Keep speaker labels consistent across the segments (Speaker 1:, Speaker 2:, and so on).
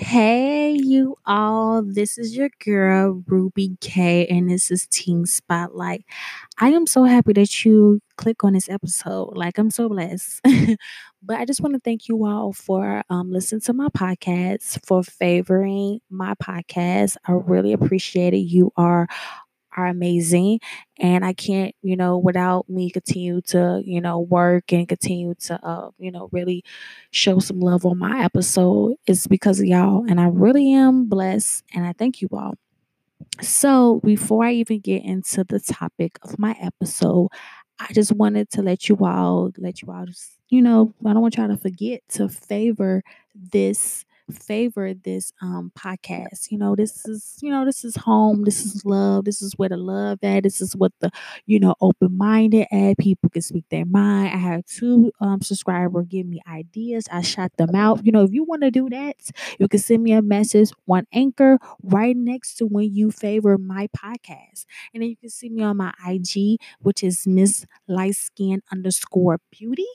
Speaker 1: Hey, you all. This is your girl, Ruby K, and this is Teen Spotlight. I am so happy that you click on this episode. Like, I'm so blessed. but I just want to thank you all for um, listening to my podcast, for favoring my podcast. I really appreciate it. You are are amazing and i can't you know without me continue to you know work and continue to uh you know really show some love on my episode it's because of y'all and i really am blessed and i thank you all. So before i even get into the topic of my episode i just wanted to let you all let you all just you know i don't want y'all to forget to favor this favor this um podcast. You know, this is, you know, this is home, this is love, this is where the love at, this is what the, you know, open-minded at. People can speak their mind. I had two um subscribers give me ideas. I shot them out. You know, if you want to do that, you can send me a message on Anchor right next to when you favor my podcast. And then you can see me on my IG, which is Miss Light Skin underscore beauty.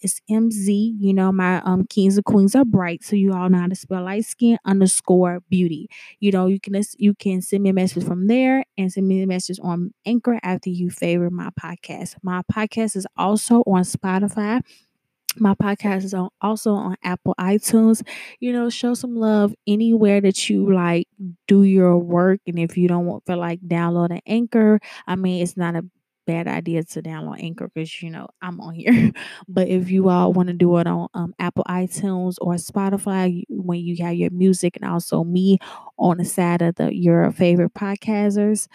Speaker 1: It's MZ. You know, my um kings and queens are bright, so you all know how to spell light skin underscore beauty. You know, you can you can send me a message from there and send me a message on Anchor after you favor my podcast. My podcast is also on Spotify. My podcast is on, also on Apple iTunes. You know, show some love anywhere that you like do your work. And if you don't want feel like downloading Anchor, I mean, it's not a bad idea to download Anchor because you know I'm on here. but if you all want to do it on um, Apple iTunes or Spotify, when you have your music and also me on the side of the your favorite podcasters,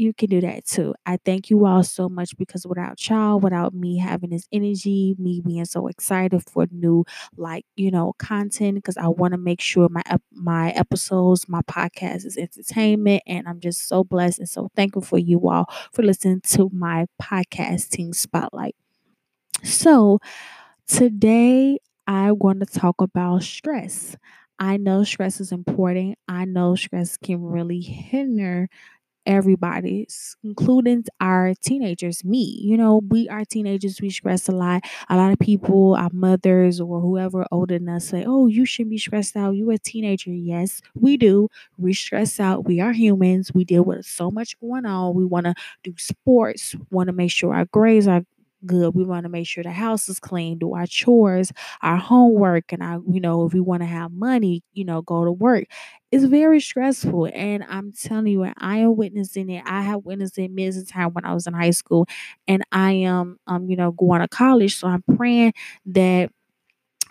Speaker 1: you can do that too. I thank you all so much because without y'all, without me having this energy, me being so excited for new like, you know, content because I want to make sure my my episodes, my podcast is entertainment and I'm just so blessed and so thankful for you all for listening to my podcast Teen Spotlight. So, today I want to talk about stress. I know stress is important. I know stress can really hinder everybody's, including our teenagers, me. You know, we are teenagers, we stress a lot. A lot of people, our mothers or whoever older than us say, Oh, you shouldn't be stressed out. You a teenager. Yes, we do. We stress out. We are humans. We deal with so much going on. We want to do sports, want to make sure our grades are good. We want to make sure the house is clean, do our chores, our homework, and our, you know, if we want to have money, you know, go to work. It's very stressful. And I'm telling you, I am witnessing it. I have witnessed it millions of times when I was in high school. And I am um, you know, going to college. So I'm praying that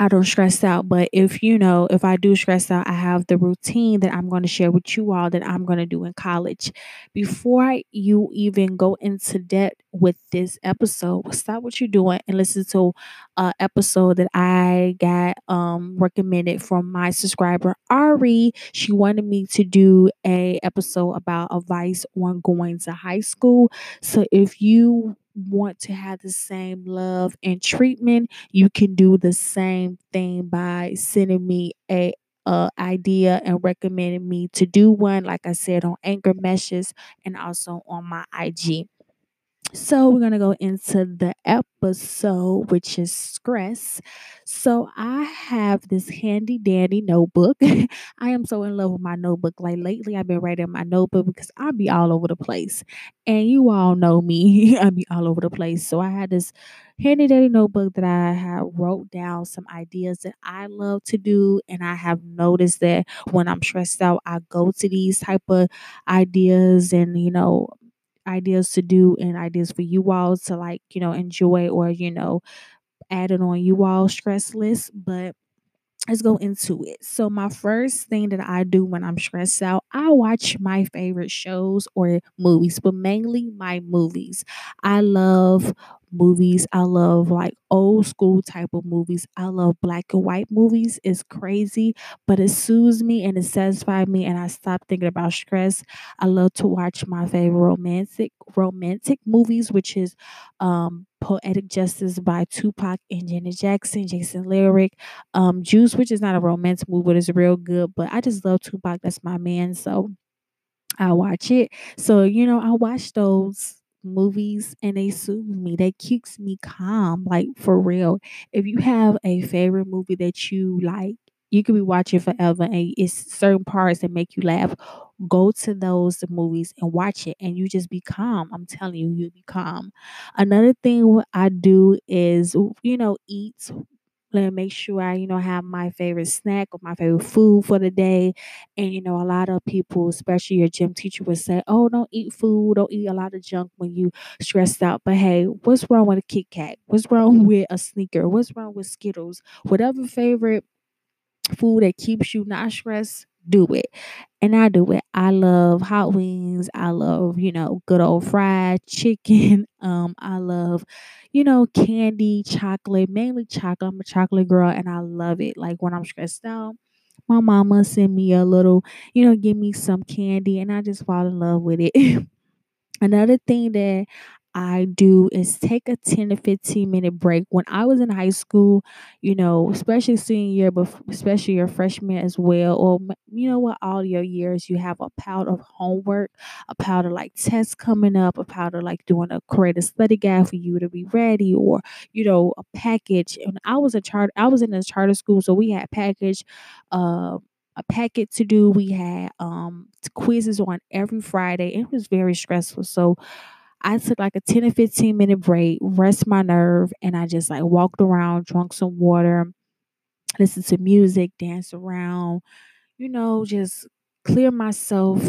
Speaker 1: I don't stress out. But if you know, if I do stress out, I have the routine that I'm going to share with you all that I'm going to do in college. Before you even go into debt with this episode, stop what you're doing and listen to an episode that I got um recommended from my subscriber Ari. She wanted me to do a episode about advice on going to high school. So if you want to have the same love and treatment, you can do the same thing by sending me a uh, idea and recommending me to do one, like I said, on Anchor Meshes and also on my IG. So, we're going to go into the episode, which is stress. So, I have this handy dandy notebook. I am so in love with my notebook. Like lately, I've been writing my notebook because I'll be all over the place. And you all know me, I be all over the place. So, I had this handy dandy notebook that I have wrote down some ideas that I love to do. And I have noticed that when I'm stressed out, I go to these type of ideas and, you know, ideas to do and ideas for you all to like, you know, enjoy or, you know, add it on you all stress list. But let's go into it. So, my first thing that I do when I'm stressed out, I watch my favorite shows or movies, but mainly my movies. I love movies. I love like old school type of movies. I love black and white movies. It's crazy, but it soothes me and it satisfies me and I stop thinking about stress. I love to watch my favorite romantic romantic movies, which is um Poetic Justice by Tupac and Janet Jackson, Jason Lyric, um, Juice, which is not a romantic movie, but it's real good. But I just love Tupac. That's my man. So I watch it. So, you know, I watch those movies and they soothe me. They keeps me calm, like for real. If you have a favorite movie that you like you could be watching forever and it's certain parts that make you laugh. Go to those movies and watch it and you just be calm. I'm telling you, you'll be calm. Another thing what I do is, you know, eat let me make sure I, you know, have my favorite snack or my favorite food for the day. And, you know, a lot of people, especially your gym teacher, would say, Oh, don't eat food, don't eat a lot of junk when you stressed out. But hey, what's wrong with a Kit Kat? What's wrong with a Snicker? What's wrong with Skittles? Whatever favorite food that keeps you not stressed, do it. And I do it. I love hot wings. I love, you know, good old fried chicken. Um, I love, you know, candy, chocolate, mainly chocolate. I'm a chocolate girl and I love it. Like when I'm stressed out, my mama send me a little, you know, give me some candy and I just fall in love with it. Another thing that I do is take a 10 to 15 minute break. When I was in high school, you know, especially senior year, but especially your freshman as well, or you know what, all your years, you have a pile of homework, a pile of like tests coming up, a pile of like doing a creative study guide for you to be ready, or you know, a package. And I was a charter, I was in a charter school, so we had package, uh, a packet to do. We had um quizzes on every Friday. It was very stressful. So I took like a 10 or 15 minute break, rest my nerve, and I just like walked around, drunk some water, listened to music, danced around, you know, just clear myself,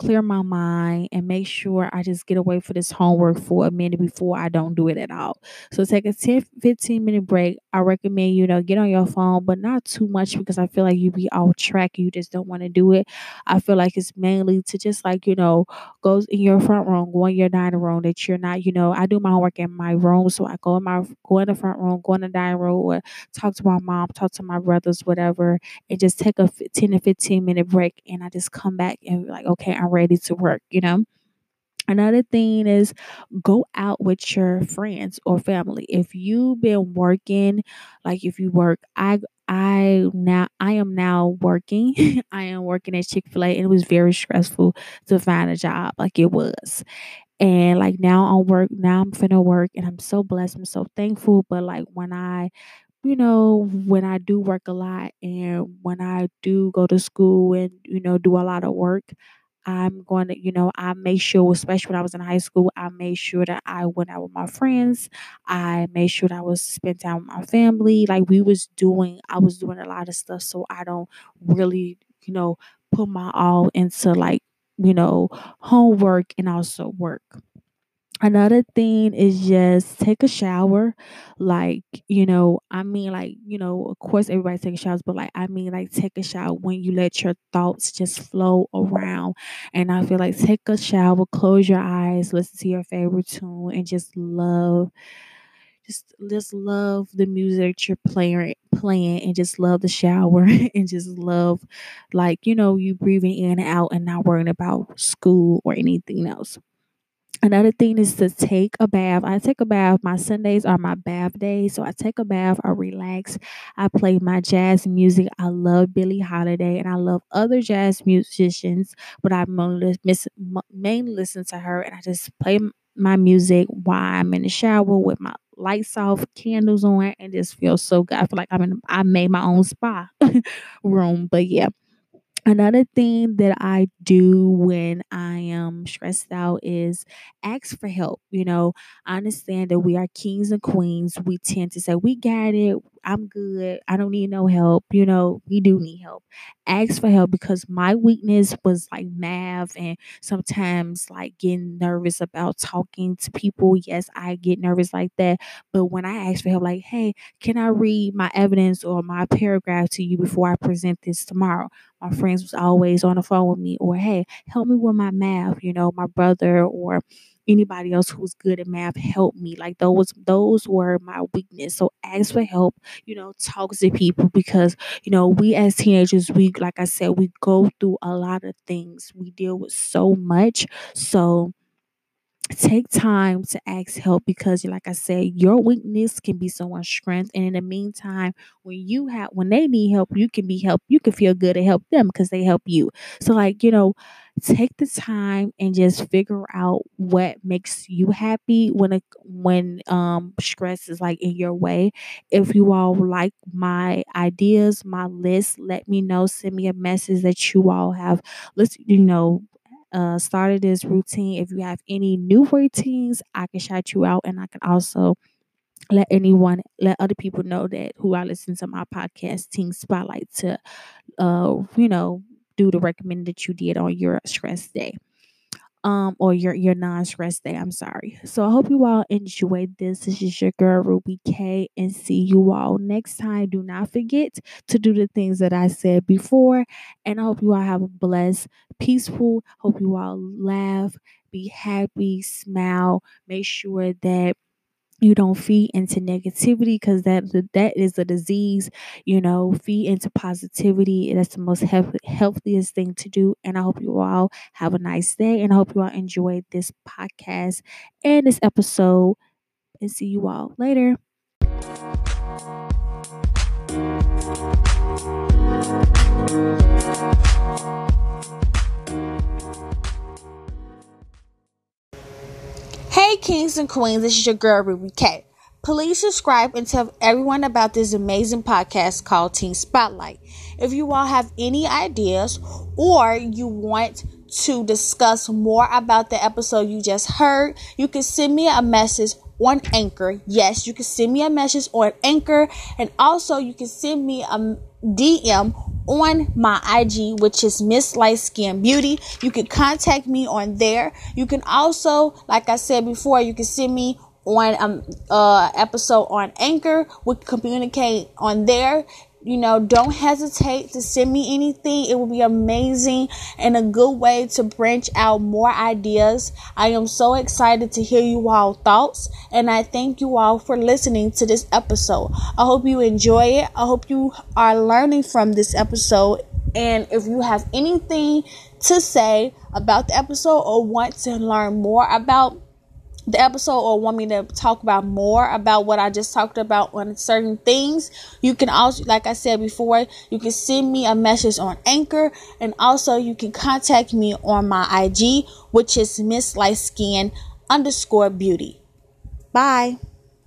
Speaker 1: clear my mind, and make sure I just get away for this homework for a minute before I don't do it at all. So take a 10, 15 minute break. I recommend, you know, get on your phone, but not too much because I feel like you be off track. You just don't want to do it. I feel like it's mainly to just like, you know, go in your front room, go in your dining room that you're not, you know, I do my homework in my room. So I go in my go in the front room, go in the dining room or talk to my mom, talk to my brothers, whatever and just take a 10 to 15 minute break and I just come back and like, okay, I'm ready to work, you know? Another thing is go out with your friends or family. If you've been working, like if you work, I I now I am now working. I am working at Chick-fil-A and it was very stressful to find a job like it was. And like now I'm work now I'm finna work and I'm so blessed. I'm so thankful. But like when I you know, when I do work a lot and when I do go to school and, you know, do a lot of work, I'm going to, you know, I made sure, especially when I was in high school, I made sure that I went out with my friends. I made sure that I was spent time with my family. Like we was doing, I was doing a lot of stuff so I don't really, you know, put my all into like, you know, homework and also work. Another thing is just take a shower. Like, you know, I mean, like, you know, of course, everybody takes showers, but like, I mean, like, take a shower when you let your thoughts just flow around. And I feel like take a shower, close your eyes, listen to your favorite tune, and just love, just, just love the music that you're playing, playing, and just love the shower, and just love, like, you know, you breathing in and out and not worrying about school or anything else. Another thing is to take a bath. I take a bath. My Sundays are my bath days. So I take a bath, I relax. I play my jazz music. I love Billie Holiday and I love other jazz musicians, but I mainly, listen to her and I just play my music while I'm in the shower with my lights off, candles on, and just feel so good. I feel like I'm in, I made my own spa room. But yeah, Another thing that I do when I am stressed out is ask for help. You know, I understand that we are kings and queens. We tend to say, We got it. I'm good. I don't need no help. You know, we do need help. Ask for help because my weakness was like math and sometimes like getting nervous about talking to people. Yes, I get nervous like that. But when I ask for help, like, Hey, can I read my evidence or my paragraph to you before I present this tomorrow? my friends was always on the phone with me or hey help me with my math you know my brother or anybody else who's good at math help me. Like those those were my weakness. So ask for help you know talk to people because you know we as teenagers we like i said we go through a lot of things. We deal with so much. So take time to ask help because like i said your weakness can be someone's strength. And in the meantime when you have when they need help you can be helped you can feel good to help them because they help you. So like you know take the time and just figure out what makes you happy when it when um stress is like in your way. If you all like my ideas my list let me know. Send me a message that you all have. Let's you know uh, started this routine. If you have any new routines, I can shout you out, and I can also let anyone, let other people know that who I listen to my podcast, Teen Spotlight, to, uh, you know, do the recommend that you did on your stress day um or your your non-stress day i'm sorry. So i hope you all enjoyed this. This is your girl ruby k and see you all next time. Do not forget to do the things that i said before and i hope you all have a blessed peaceful hope you all laugh be happy smile make sure that you don't feed into negativity because that that is a disease you know feed into positivity that's the most health, healthiest thing to do and i hope you all have a nice day and i hope you all enjoyed this podcast and this episode and see you all later
Speaker 2: Hey, kings and queens, this is your girl Ruby K. Please subscribe and tell everyone about this amazing podcast called Teen Spotlight. If you all have any ideas or you want to discuss more about the episode you just heard, you can send me a message on Anchor. Yes, you can send me a message on Anchor, and also you can send me a DM on my IG, which is Miss Light Skin Beauty. You can contact me on there. You can also, like I said before, you can send me on um uh episode on Anchor. We can communicate on there you know, don't hesitate to send me anything. It will be amazing and a good way to branch out more ideas. I am so excited to hear you all thoughts and I thank you all for listening to this episode. I hope you enjoy it. I hope you are learning from this episode. And if you have anything to say about the episode or want to learn more about the episode or want me to talk about more about what I just talked about on certain things, you can also, like I said before, you can send me a message on Anchor and also you can contact me on my IG, which is Miss Light Skin underscore beauty. Bye.